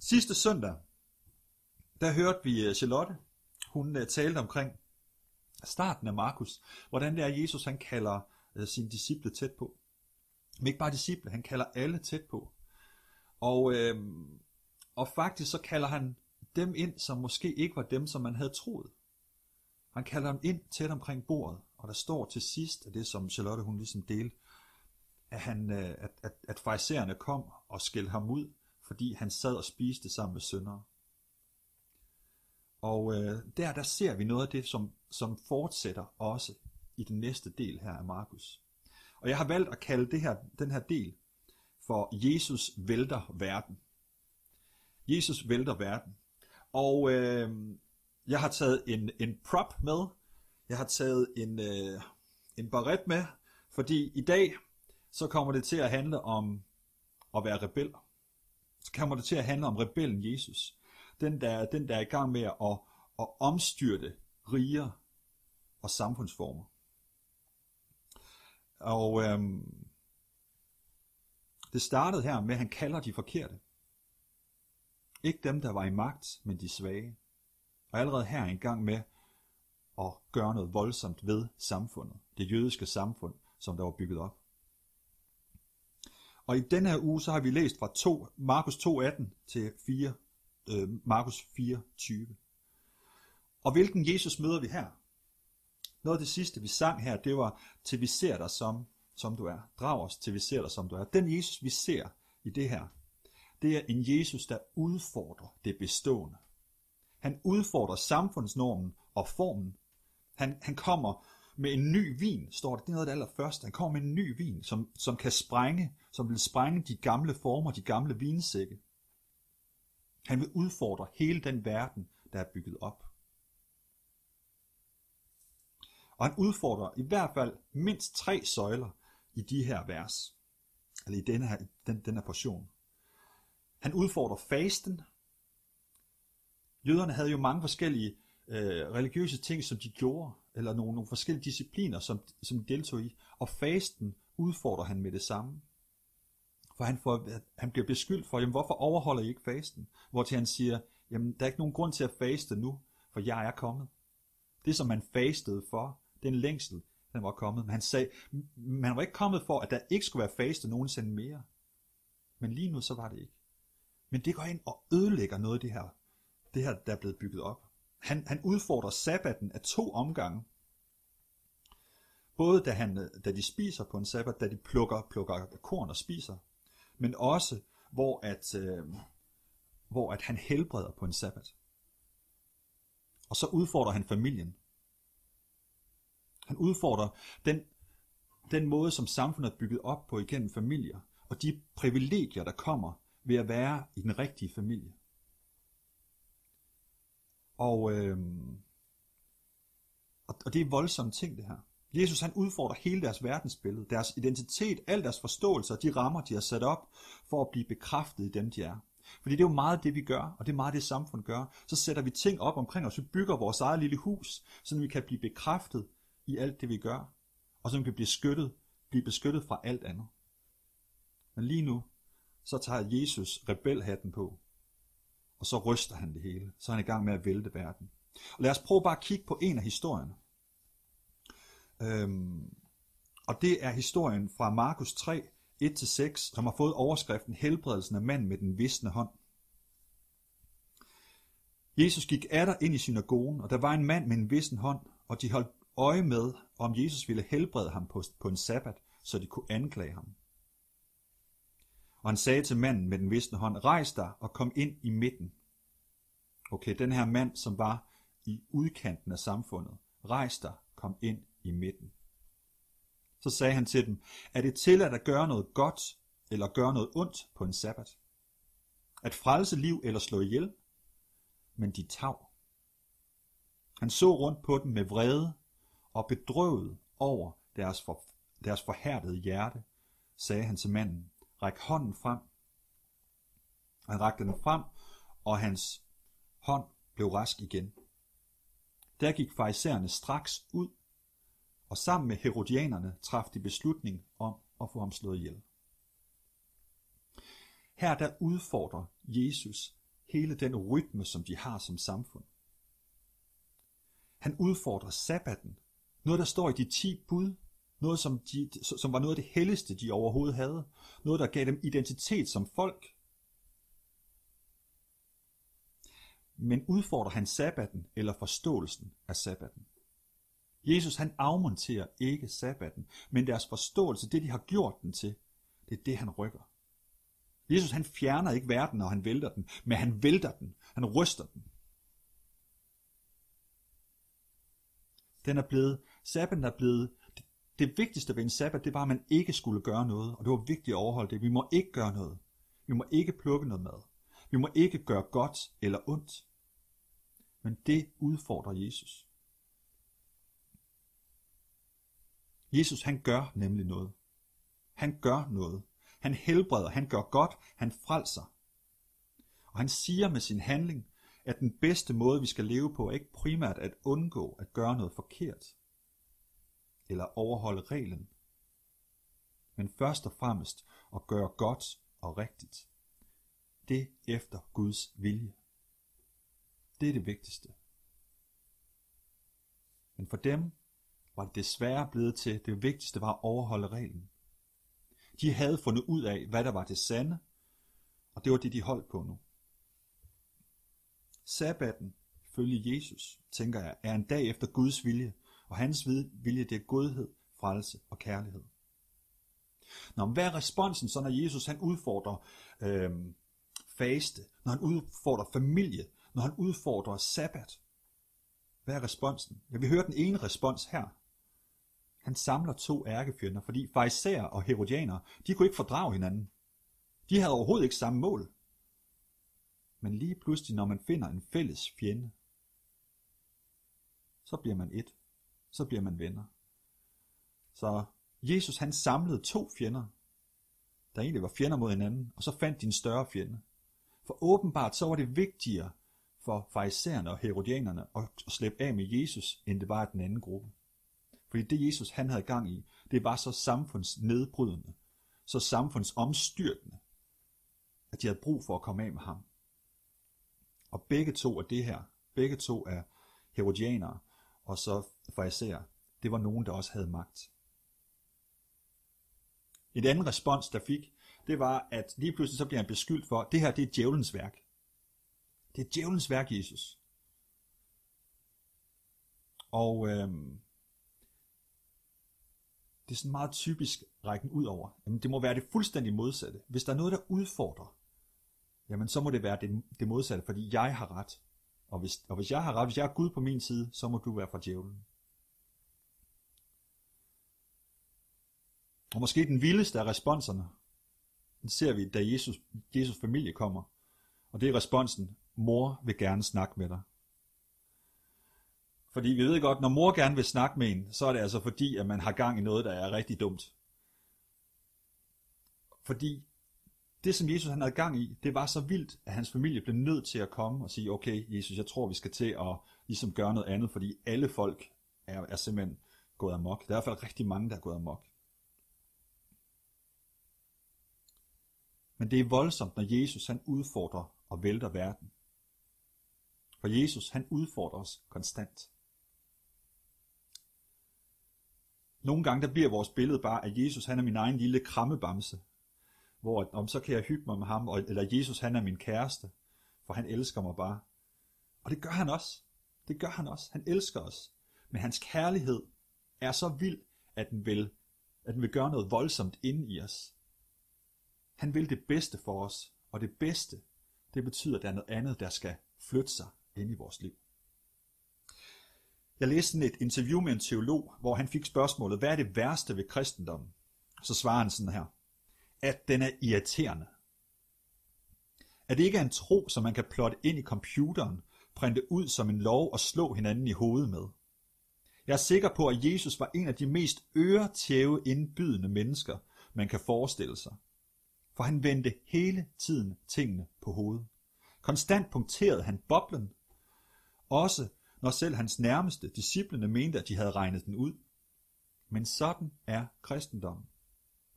Sidste søndag, der hørte vi øh, Charlotte, hun øh, talte omkring starten af Markus, hvordan det er, Jesus han kalder øh, sine disciple tæt på. Men ikke bare disciple, han kalder alle tæt på. Og, øh, og faktisk så kalder han dem ind, som måske ikke var dem, som man havde troet. Han kalder dem ind tæt omkring bordet, og der står til sidst, af det som Charlotte hun ligesom delte, at, han, at, at, at fejsererne kom og skældte ham ud, fordi han sad og spiste sammen med søndere. Og øh, der, der ser vi noget af det, som, som fortsætter også i den næste del her af Markus. Og jeg har valgt at kalde det her, den her del for Jesus vælter verden. Jesus vælter verden. Og øh, jeg har taget en, en prop med. Jeg har taget en, øh, en barret med, fordi i dag så kommer det til at handle om at være rebel. Så kommer det til at handle om rebellen Jesus den der, den der er i gang med at, at omstyrte riger og samfundsformer. Og øhm, det startede her med, at han kalder de forkerte. Ikke dem, der var i magt, men de svage. Og allerede her er i gang med at gøre noget voldsomt ved samfundet. Det jødiske samfund, som der var bygget op. Og i denne her uge, så har vi læst fra 2, Markus 2.18 til 4, øh, Markus 4:20. Og hvilken Jesus møder vi her? Noget af det sidste, vi sang her, det var, til vi ser dig som, som du er. Drag os, til vi ser dig som du er. Den Jesus, vi ser i det her, det er en Jesus, der udfordrer det bestående. Han udfordrer samfundsnormen og formen. Han, han kommer med en ny vin, står det. Det er noget af det allerførste. Han kommer med en ny vin, som, som kan sprænge, som vil sprænge de gamle former, de gamle vinsække. Han vil udfordre hele den verden, der er bygget op. Og han udfordrer i hvert fald mindst tre søjler i de her vers, eller i denne her, den, den her portion. Han udfordrer fasten. Jøderne havde jo mange forskellige øh, religiøse ting, som de gjorde, eller nogle, nogle forskellige discipliner, som, som de deltog i, og fasten udfordrer han med det samme. For han, får, han bliver beskyldt for, jamen hvorfor overholder I ikke fasten? Hvor til han siger, jamen der er ikke nogen grund til at faste nu, for jeg er kommet. Det som man fastede for, den længsel, den var kommet. Men han sagde, man var ikke kommet for, at der ikke skulle være faste nogensinde mere. Men lige nu så var det ikke. Men det går ind og ødelægger noget af det her, det her der er blevet bygget op. Han, han udfordrer sabbaten af to omgange. Både da, han, da de spiser på en sabbat, da de plukker, plukker korn og spiser, men også hvor at, øh, hvor at han helbreder på en sabbat. Og så udfordrer han familien. Han udfordrer den, den måde, som samfundet er bygget op på igennem familier, og de privilegier, der kommer ved at være i den rigtige familie. Og, øh, og det er voldsomme ting, det her. Jesus han udfordrer hele deres verdensbillede, deres identitet, al deres forståelse og de rammer, de har sat op for at blive bekræftet i dem, de er. Fordi det er jo meget det, vi gør, og det er meget det, samfund gør. Så sætter vi ting op omkring os, vi bygger vores eget lille hus, så vi kan blive bekræftet i alt det, vi gør, og så vi kan blive beskyttet, blive beskyttet fra alt andet. Men lige nu, så tager Jesus rebelhatten på, og så ryster han det hele. Så er han i gang med at vælte verden. Og lad os prøve bare at kigge på en af historierne. Øhm, og det er historien fra Markus 3, 1-6, som har fået overskriften Helbredelsen af mand med den visne hånd. Jesus gik atter ind i synagogen, og der var en mand med en vissen hånd, og de holdt øje med, om Jesus ville helbrede ham på, på en sabbat, så de kunne anklage ham. Og han sagde til manden med den visne hånd, rejs dig og kom ind i midten. Okay, den her mand, som var i udkanten af samfundet, rejs dig, kom ind i midten. Så sagde han til dem, er det tilladt at gøre noget godt eller gøre noget ondt på en sabbat? At frelse liv eller slå ihjel? Men de tav. Han så rundt på dem med vrede og bedrøvet over deres, for, deres forhærdede hjerte, sagde han til manden, række hånden frem. Han rakte den frem, og hans hånd blev rask igen. Der gik farisæerne straks ud og sammen med herodianerne traf de beslutning om at få ham slået ihjel. Her der udfordrer Jesus hele den rytme, som de har som samfund. Han udfordrer sabbaten. Noget, der står i de ti bud. Noget, som, de, som var noget af det helligste, de overhovedet havde. Noget, der gav dem identitet som folk. Men udfordrer han sabbaten eller forståelsen af sabbaten? Jesus han afmonterer ikke sabbaten, men deres forståelse, det de har gjort den til, det er det, han rykker. Jesus han fjerner ikke verden, når han vælter den, men han vælter den. Han ryster den. Den er blevet, sabbaten er blevet, det, vigtigste ved en sabbat, det var, at man ikke skulle gøre noget, og det var vigtigt at overholde det. Vi må ikke gøre noget. Vi må ikke plukke noget mad. Vi må ikke gøre godt eller ondt. Men det udfordrer Jesus. Jesus han gør nemlig noget. Han gør noget. Han helbreder, han gør godt, han frelser. Og han siger med sin handling, at den bedste måde, vi skal leve på, er ikke primært at undgå at gøre noget forkert, eller overholde reglen, men først og fremmest at gøre godt og rigtigt. Det efter Guds vilje. Det er det vigtigste. Men for dem var det desværre blevet til, det vigtigste var at overholde reglen. De havde fundet ud af, hvad der var det sande, og det var det, de holdt på nu. Sabbaten, følge Jesus, tænker jeg, er en dag efter Guds vilje, og hans vilje det er godhed, frelse og kærlighed. Nå, hvad er responsen så, når Jesus han udfordrer øh, faste, når han udfordrer familie, når han udfordrer sabbat? Hvad er responsen? Ja, vi hører den ene respons her. Han samler to ærkefjender, fordi farisæer og herodianer, de kunne ikke fordrage hinanden. De havde overhovedet ikke samme mål. Men lige pludselig, når man finder en fælles fjende, så bliver man et. Så bliver man venner. Så Jesus han samlede to fjender, der egentlig var fjender mod hinanden, og så fandt de en større fjende. For åbenbart så var det vigtigere for farisæerne og herodianerne at slippe af med Jesus, end det var den anden gruppe. Fordi det Jesus han havde gang i, det var så samfundsnedbrydende, så samfundsomstyrtende, at de havde brug for at komme af med ham. Og begge to er det her, begge to er herodianere og så farisæer, det var nogen, der også havde magt. Et andet respons, der fik, det var, at lige pludselig så bliver han beskyldt for, at det her det er djævelens værk. Det er djævelens værk, Jesus. Og øhm, det er sådan meget typisk rækken ud over. Jamen, det må være det fuldstændig modsatte. Hvis der er noget, der udfordrer, jamen så må det være det, det modsatte, fordi jeg har ret. Og hvis, og hvis jeg har ret, hvis jeg er Gud på min side, så må du være fra djævlen. Og måske den vildeste af responserne, den ser vi, da Jesus, Jesus familie kommer. Og det er responsen, mor vil gerne snakke med dig. Fordi vi ved godt, når mor gerne vil snakke med en, så er det altså fordi, at man har gang i noget, der er rigtig dumt. Fordi det, som Jesus han havde gang i, det var så vildt, at hans familie blev nødt til at komme og sige, okay, Jesus, jeg tror, vi skal til at ligesom gøre noget andet, fordi alle folk er, er simpelthen gået amok. Der er i hvert fald rigtig mange, der er gået amok. Men det er voldsomt, når Jesus han udfordrer og vælter verden. For Jesus han udfordrer os konstant. Nogle gange der bliver vores billede bare, at Jesus han er min egen lille krammebamse, hvor om så kan jeg hygge mig med ham, eller Jesus han er min kæreste, for han elsker mig bare. Og det gør han også. Det gør han også. Han elsker os. Men hans kærlighed er så vild, at den vil, at den vil gøre noget voldsomt inde i os. Han vil det bedste for os, og det bedste, det betyder, at der er noget andet, der skal flytte sig ind i vores liv. Jeg læste et interview med en teolog, hvor han fik spørgsmålet, hvad er det værste ved kristendommen? Så svarer han sådan her, at den er irriterende. At det ikke er en tro, som man kan plotte ind i computeren, printe ud som en lov og slå hinanden i hovedet med. Jeg er sikker på, at Jesus var en af de mest øretæve indbydende mennesker, man kan forestille sig. For han vendte hele tiden tingene på hovedet. Konstant punkterede han boblen, også når selv hans nærmeste disciplene mente, at de havde regnet den ud. Men sådan er kristendommen,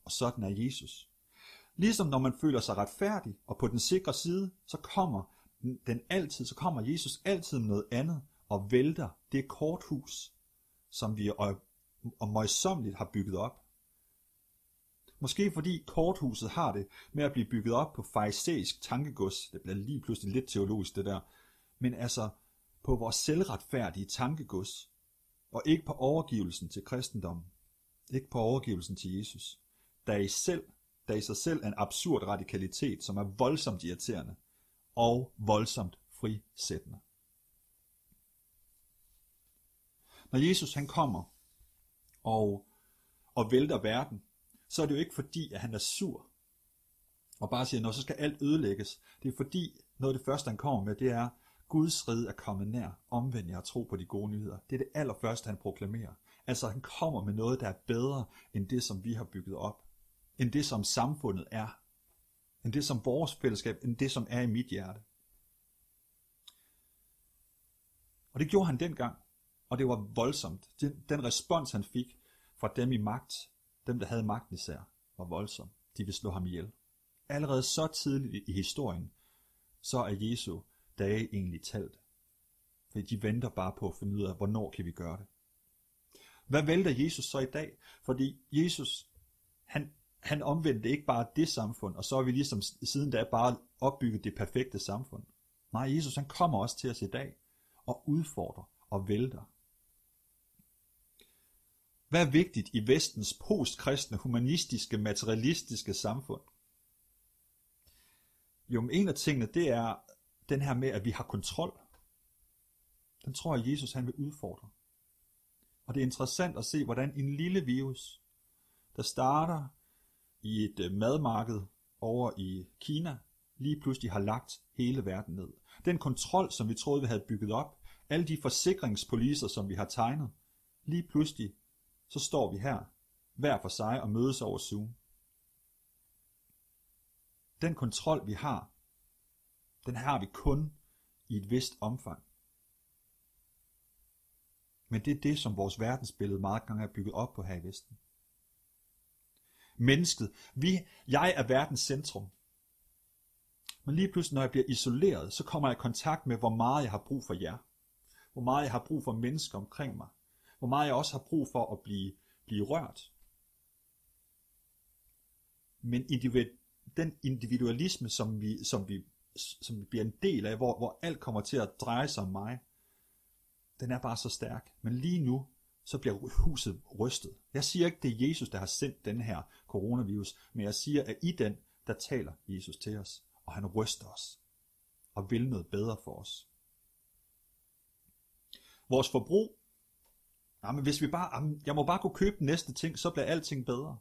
og sådan er Jesus. Ligesom når man føler sig retfærdig og på den sikre side, så kommer den altid, så kommer Jesus altid med noget andet og vælter det korthus, som vi og møjsommeligt har bygget op. Måske fordi korthuset har det med at blive bygget op på farisæisk tankegods. Det bliver lige pludselig lidt teologisk det der. Men altså på vores selvretfærdige tankegods. Og ikke på overgivelsen til kristendommen. Ikke på overgivelsen til Jesus. Der i, selv, der i sig selv er en absurd radikalitet, som er voldsomt irriterende og voldsomt frisættende. Når Jesus han kommer og, og vælter verden, så er det jo ikke fordi, at han er sur og bare siger, når så skal alt ødelægges. Det er fordi, noget af det første, han kommer med, det er, Guds rige er kommet nær. Omvend jer og tro på de gode nyheder. Det er det allerførste, han proklamerer. Altså, han kommer med noget, der er bedre end det, som vi har bygget op. End det, som samfundet er. End det, som vores fællesskab, end det, som er i mit hjerte. Og det gjorde han dengang. Og det var voldsomt. Den, den respons, han fik fra dem i magt, dem der havde magten især, var voldsom. De ville slå ham ihjel. Allerede så tidligt i historien, så er Jesu dage egentlig talt. For de venter bare på at finde ud af, hvornår kan vi gøre det. Hvad vælter Jesus så i dag? Fordi Jesus, han, han omvendte ikke bare det samfund, og så er vi ligesom siden da bare opbygget det perfekte samfund. Nej, Jesus han kommer også til os i dag og udfordrer og vælter. Hvad er vigtigt i vestens postkristne, humanistiske, materialistiske samfund? Jo, en af tingene, det er den her med, at vi har kontrol. Den tror jeg, Jesus han vil udfordre. Og det er interessant at se, hvordan en lille virus, der starter i et øh, madmarked over i Kina, lige pludselig har lagt hele verden ned. Den kontrol, som vi troede, vi havde bygget op, alle de forsikringspoliser, som vi har tegnet, lige pludselig så står vi her, hver for sig og mødes over Zoom. Den kontrol, vi har, den har vi kun i et vist omfang. Men det er det, som vores verdensbillede meget gange er bygget op på her i Vesten. Mennesket. Vi, jeg er verdens centrum. Men lige pludselig, når jeg bliver isoleret, så kommer jeg i kontakt med, hvor meget jeg har brug for jer. Hvor meget jeg har brug for mennesker omkring mig hvor meget jeg også har brug for at blive, blive rørt. Men individ, den individualisme, som vi, som, vi, som vi bliver en del af, hvor, hvor alt kommer til at dreje sig om mig, den er bare så stærk. Men lige nu, så bliver huset rystet. Jeg siger ikke, det er Jesus, der har sendt den her coronavirus, men jeg siger, at i den, der taler Jesus til os, og han ryster os, og vil noget bedre for os. Vores forbrug Ja, men hvis vi bare, jeg må bare kunne købe den næste ting, så bliver alting bedre.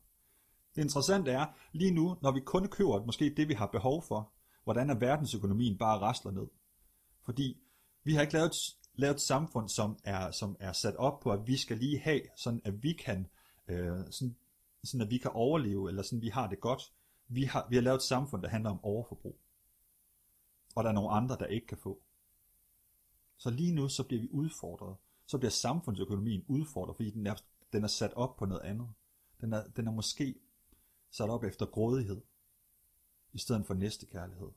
Det interessante er, lige nu, når vi kun køber måske det, vi har behov for, hvordan er verdensøkonomien bare rasler ned. Fordi vi har ikke lavet, lavet et samfund, som er, som er sat op på, at vi skal lige have, sådan at vi kan, øh, sådan, sådan at vi kan overleve, eller sådan vi har det godt. Vi har, vi har lavet et samfund, der handler om overforbrug. Og der er nogle andre, der ikke kan få. Så lige nu, så bliver vi udfordret så bliver samfundsøkonomien udfordret, fordi den er, den er sat op på noget andet. Den er, den er måske sat op efter grådighed, i stedet for næstekærlighed.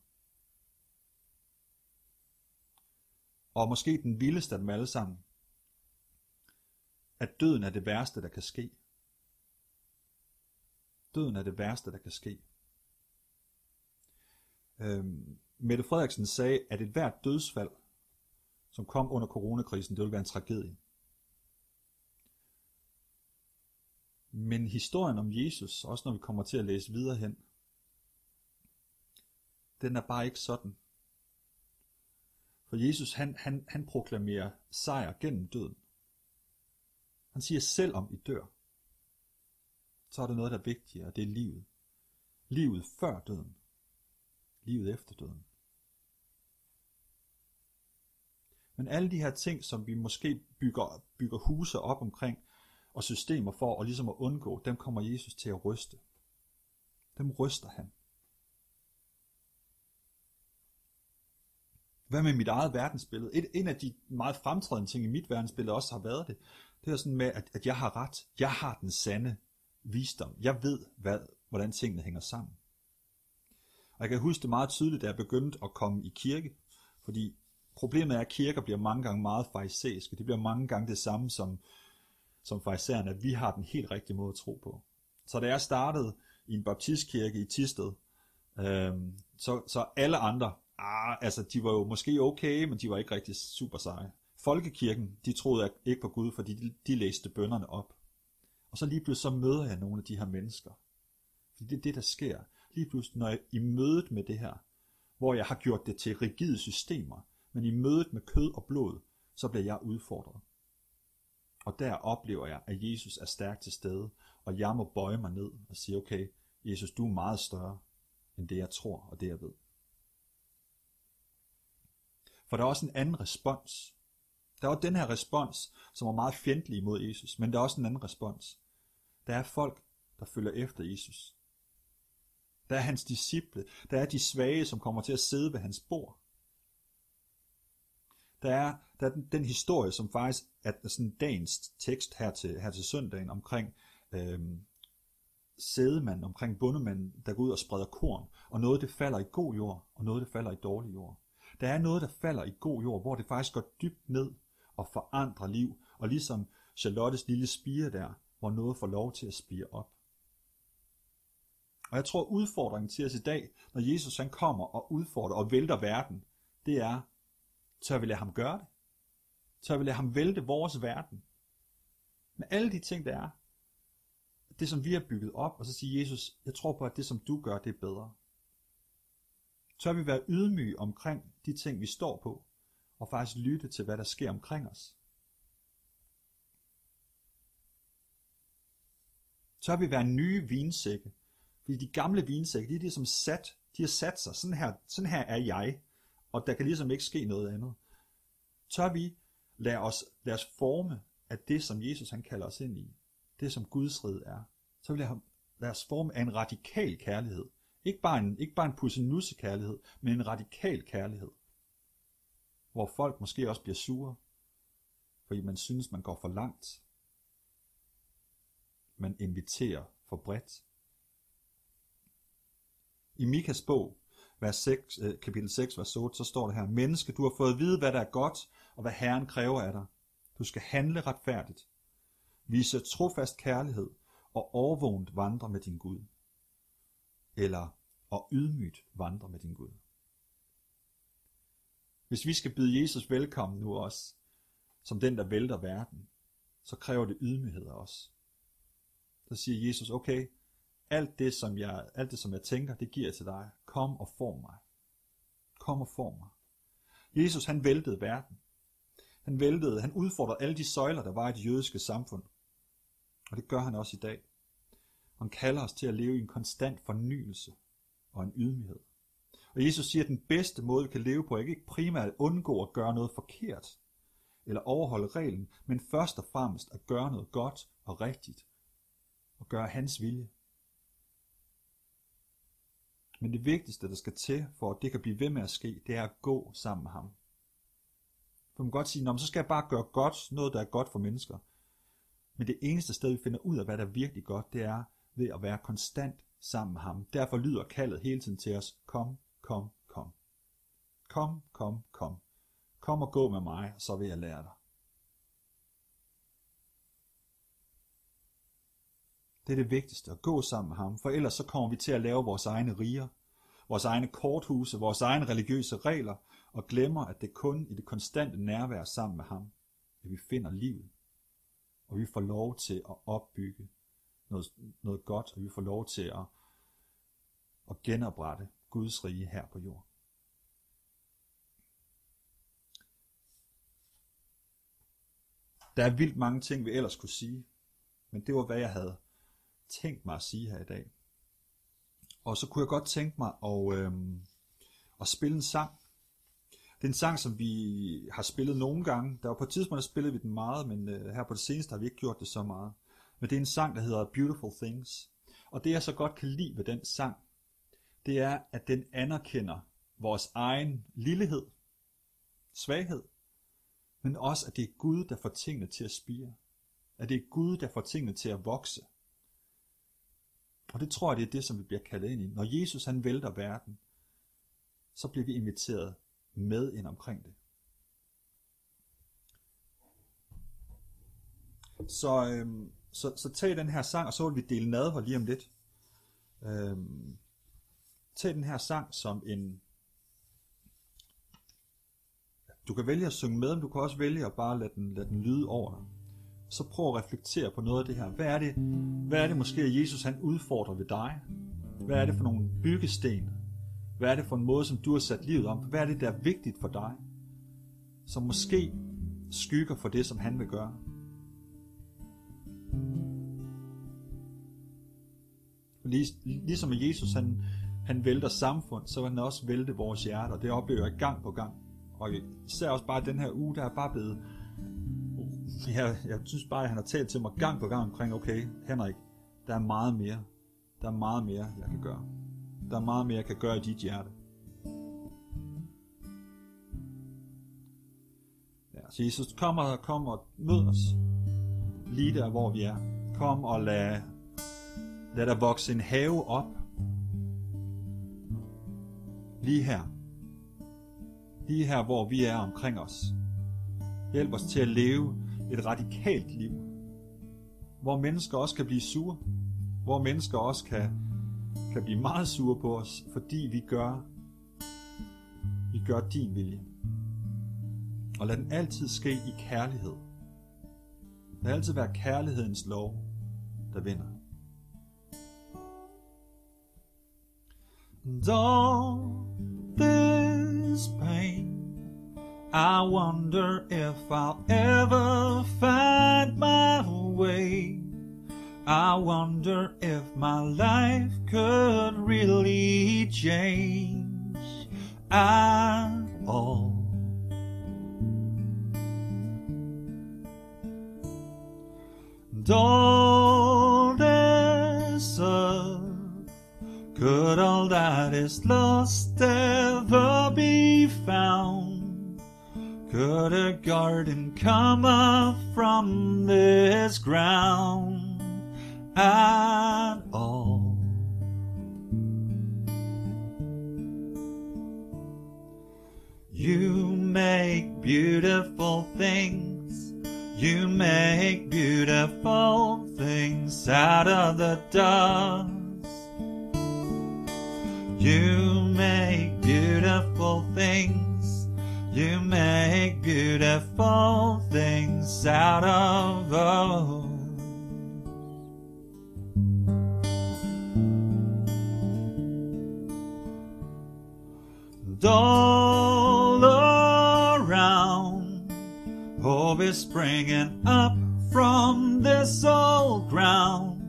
Og måske den vildeste af dem alle sammen, at døden er det værste, der kan ske. Døden er det værste, der kan ske. Øhm, Mette Frederiksen sagde, at et hvert dødsfald som kom under coronakrisen, det ville være en tragedie. Men historien om Jesus, også når vi kommer til at læse videre hen, den er bare ikke sådan. For Jesus, han, han, han proklamerer sejr gennem døden. Han siger, selv om I dør, så er der noget, der er vigtigere, og det er livet. Livet før døden. Livet efter døden. Men alle de her ting, som vi måske bygger, bygger huse op omkring, og systemer for og ligesom at undgå, dem kommer Jesus til at ryste. Dem ryster han. Hvad med mit eget verdensbillede? Et, en af de meget fremtrædende ting i mit verdensbillede også har været det, det er sådan med, at, at jeg har ret. Jeg har den sande visdom. Jeg ved, hvad, hvordan tingene hænger sammen. Og jeg kan huske det meget tydeligt, da jeg begyndte at komme i kirke Fordi problemet er, at kirker bliver mange gange meget farisæiske. Det bliver mange gange det samme som, som farisæerne, at vi har den helt rigtige måde at tro på. Så da jeg startede i en baptistkirke i Tisted, øh, så, så alle andre, ah, altså de var jo måske okay, men de var ikke rigtig super seje. Folkekirken, de troede ikke på Gud, fordi de, de læste bønderne op. Og så lige pludselig så møder jeg nogle af de her mennesker. Fordi det er det, der sker. Lige pludselig, når jeg i mødet med det her, hvor jeg har gjort det til rigide systemer, men i mødet med kød og blod, så bliver jeg udfordret. Og der oplever jeg, at Jesus er stærkt til stede, og jeg må bøje mig ned og sige, okay, Jesus, du er meget større end det, jeg tror og det, jeg ved. For der er også en anden respons. Der er den her respons, som er meget fjendtlig mod Jesus, men der er også en anden respons. Der er folk, der følger efter Jesus. Der er hans disciple. Der er de svage, som kommer til at sidde ved hans bord. Der er, der er den, den historie, som faktisk er sådan dagens tekst her til, her til søndagen omkring øh, sædemanden, omkring bundemanden, der går ud og spreder korn, og noget det falder i god jord, og noget det falder i dårlig jord. Der er noget, der falder i god jord, hvor det faktisk går dybt ned og forandrer liv, og ligesom Charlottes lille spire der, hvor noget får lov til at spire op. Og jeg tror udfordringen til os i dag, når Jesus han kommer og udfordrer og vælter verden, det er, tør vi lade ham gøre det? Tør vi lade ham vælte vores verden? Med alle de ting, der er. Det, som vi har bygget op, og så sige Jesus, jeg tror på, at det, som du gør, det er bedre. Tør vi være ydmyge omkring de ting, vi står på, og faktisk lytte til, hvad der sker omkring os. Tør vi være nye vinsække, fordi de gamle vinsække, de er ligesom sat, de har sat sig, sådan her, sådan her er jeg, og der kan ligesom ikke ske noget andet. Tør vi lade os, lade os forme af det, som Jesus han kalder os ind i, det som Guds rid er. Så vil jeg lade os forme af en radikal kærlighed. Ikke bare en, ikke bare en pussenusse kærlighed, men en radikal kærlighed. Hvor folk måske også bliver sure, fordi man synes, man går for langt. Man inviterer for bredt. I Mikas bog, vers 6, øh, kapitel 6, vers 8, så står det her, Menneske, du har fået at vide, hvad der er godt, og hvad Herren kræver af dig. Du skal handle retfærdigt, vise trofast kærlighed og overvågent vandre med din Gud. Eller og ydmygt vandre med din Gud. Hvis vi skal byde Jesus velkommen nu også, som den, der vælter verden, så kræver det ydmyghed af os. Så siger Jesus, okay, alt det, som jeg, alt det, som jeg tænker, det giver jeg til dig. Kom og form mig. Kom og form mig. Jesus, han væltede verden. Han væltede, han udfordrede alle de søjler, der var i det jødiske samfund. Og det gør han også i dag. Han kalder os til at leve i en konstant fornyelse og en ydmyghed. Og Jesus siger, at den bedste måde, vi kan leve på, er ikke primært at undgå at gøre noget forkert, eller overholde reglen, men først og fremmest at gøre noget godt og rigtigt, og gøre hans vilje. Men det vigtigste, der skal til, for at det kan blive ved med at ske, det er at gå sammen med ham. For man kan godt sige, så skal jeg bare gøre godt, noget der er godt for mennesker. Men det eneste sted, vi finder ud af, hvad der er virkelig godt, det er ved at være konstant sammen med ham. Derfor lyder kaldet hele tiden til os, kom, kom, kom. Kom, kom, kom. Kom og gå med mig, så vil jeg lære dig. Det er det vigtigste, at gå sammen med ham, for ellers så kommer vi til at lave vores egne riger, vores egne korthuse, vores egne religiøse regler, og glemmer, at det kun i det konstante nærvær sammen med ham, at vi finder livet, og vi får lov til at opbygge noget, noget godt, og vi får lov til at, at genoprette Guds rige her på jorden. Der er vildt mange ting, vi ellers kunne sige, men det var, hvad jeg havde tænkt mig at sige her i dag. Og så kunne jeg godt tænke mig at, øh, at spille en sang. Det er en sang, som vi har spillet nogle gange. Der var på et tidspunkt, der spillede vi den meget, men øh, her på det seneste har vi ikke gjort det så meget. Men det er en sang, der hedder Beautiful Things. Og det jeg så godt kan lide ved den sang, det er, at den anerkender vores egen lillehed, svaghed, men også, at det er Gud, der får tingene til at spire. At det er Gud, der får tingene til at vokse. Og det tror jeg, det er det, som vi bliver kaldet ind i. Når Jesus han vælter verden, så bliver vi inviteret med ind omkring det. Så, øhm, så, så tag den her sang, og så vil vi dele nadver lige om lidt. Øhm, tag den her sang som en... Du kan vælge at synge med, men du kan også vælge at bare lade den, lade den lyde over dig. Så prøv at reflektere på noget af det her. Hvad er det, hvad er det måske, at Jesus han udfordrer ved dig? Hvad er det for nogle byggesten? Hvad er det for en måde, som du har sat livet om? Hvad er det, der er vigtigt for dig? Som måske skygger for det, som han vil gøre. Ligesom at Jesus han, han vælter samfund, så vil han også vælte vores hjerter. Det oplever jeg gang på gang. Og især også bare den her uge, der er bare blevet... Jeg, jeg synes bare, at han har talt til mig gang på gang omkring, okay, Henrik, der er meget mere. Der er meget mere, jeg kan gøre. Der er meget mere, jeg kan gøre i dit hjerte. Ja, så Jesus, kom og, kom og mød os lige der, hvor vi er. Kom og lad, lad der vokse en have op. Lige her. Lige her, hvor vi er omkring os. Hjælp os til at leve et radikalt liv. Hvor mennesker også kan blive sure. Hvor mennesker også kan, kan blive meget sure på os, fordi vi gør, vi gør din vilje. Og lad den altid ske i kærlighed. Lad altid være kærlighedens lov, der vinder. And all this pain, I wonder if I'll ever find my way. I wonder if my life could really change at all. This could all that is lost ever be found? Could a garden come up from this ground at all? You make beautiful things. You make beautiful things out of the dust. You make You make beautiful things out of us. And all around, hope is springing up from this old ground.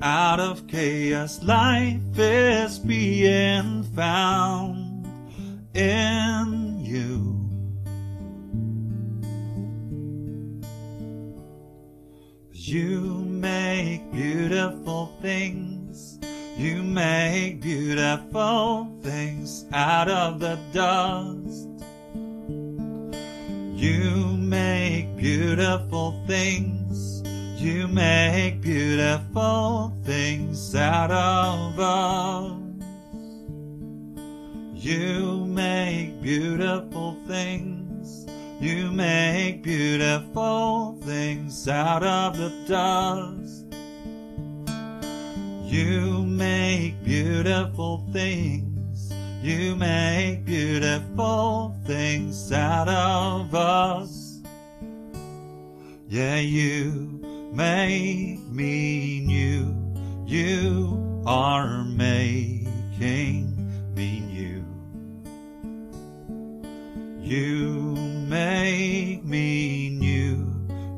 Out of chaos, life is being found in You make beautiful things. You make beautiful things out of the dust. You make beautiful things. You make beautiful things out of us. You make beautiful things. You make beautiful things out of the dust. You make beautiful things. You make beautiful things out of us. Yeah, you make me new. You are making me new. You make me new.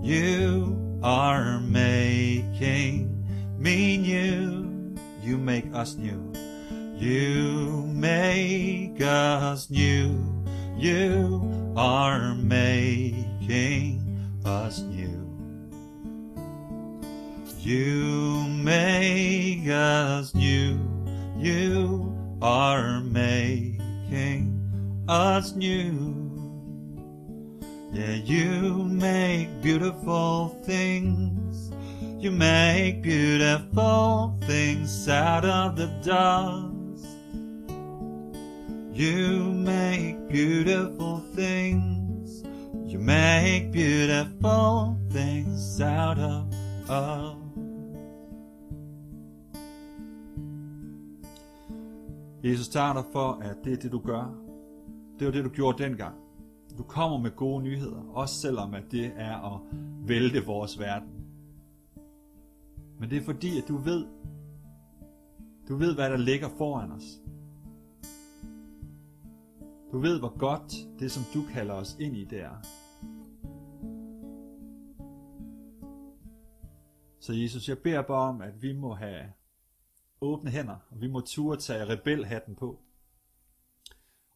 You are making me new. You make us new. You make us new. You are making us new. You make us new. You are making us new. Yeah, you make beautiful things. You make beautiful things out of the dust. You make beautiful things. You make beautiful things out of us. Jesus tager dig for, at det er det, du gør. Det var det, du gjorde dengang. Du kommer med gode nyheder, også selvom at det er at vælte vores verden. Men det er fordi, at du ved, du ved, hvad der ligger foran os. Du ved, hvor godt det, som du kalder os ind i, det er. Så Jesus, jeg beder bare om, at vi må have åbne hænder, og vi må turde tage rebelhatten på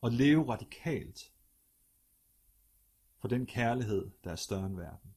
og leve radikalt for den kærlighed, der er større end verden.